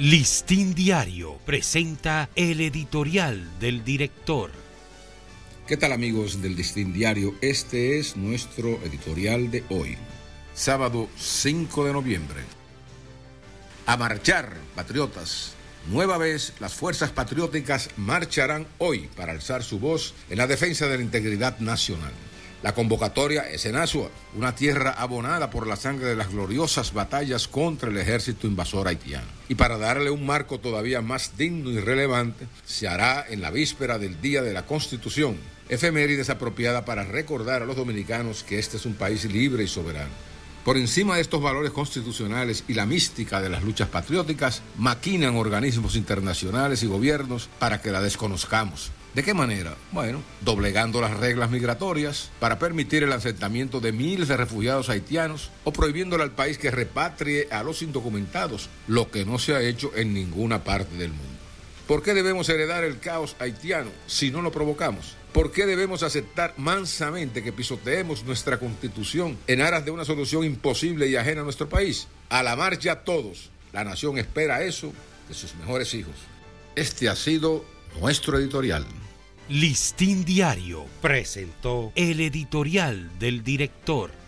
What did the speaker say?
Listín Diario presenta el editorial del director. ¿Qué tal amigos del Listín Diario? Este es nuestro editorial de hoy, sábado 5 de noviembre. A marchar, patriotas. Nueva vez, las fuerzas patrióticas marcharán hoy para alzar su voz en la defensa de la integridad nacional. La convocatoria es en Asua, una tierra abonada por la sangre de las gloriosas batallas contra el ejército invasor haitiano. Y para darle un marco todavía más digno y relevante, se hará en la víspera del Día de la Constitución, efeméride apropiada para recordar a los dominicanos que este es un país libre y soberano. Por encima de estos valores constitucionales y la mística de las luchas patrióticas, maquinan organismos internacionales y gobiernos para que la desconozcamos ¿De qué manera? Bueno, doblegando las reglas migratorias para permitir el asentamiento de miles de refugiados haitianos o prohibiéndole al país que repatrie a los indocumentados, lo que no se ha hecho en ninguna parte del mundo. ¿Por qué debemos heredar el caos haitiano si no lo provocamos? ¿Por qué debemos aceptar mansamente que pisoteemos nuestra constitución en aras de una solución imposible y ajena a nuestro país? A la marcha todos. La nación espera eso de sus mejores hijos. Este ha sido nuestro editorial. Listín Diario presentó el editorial del director.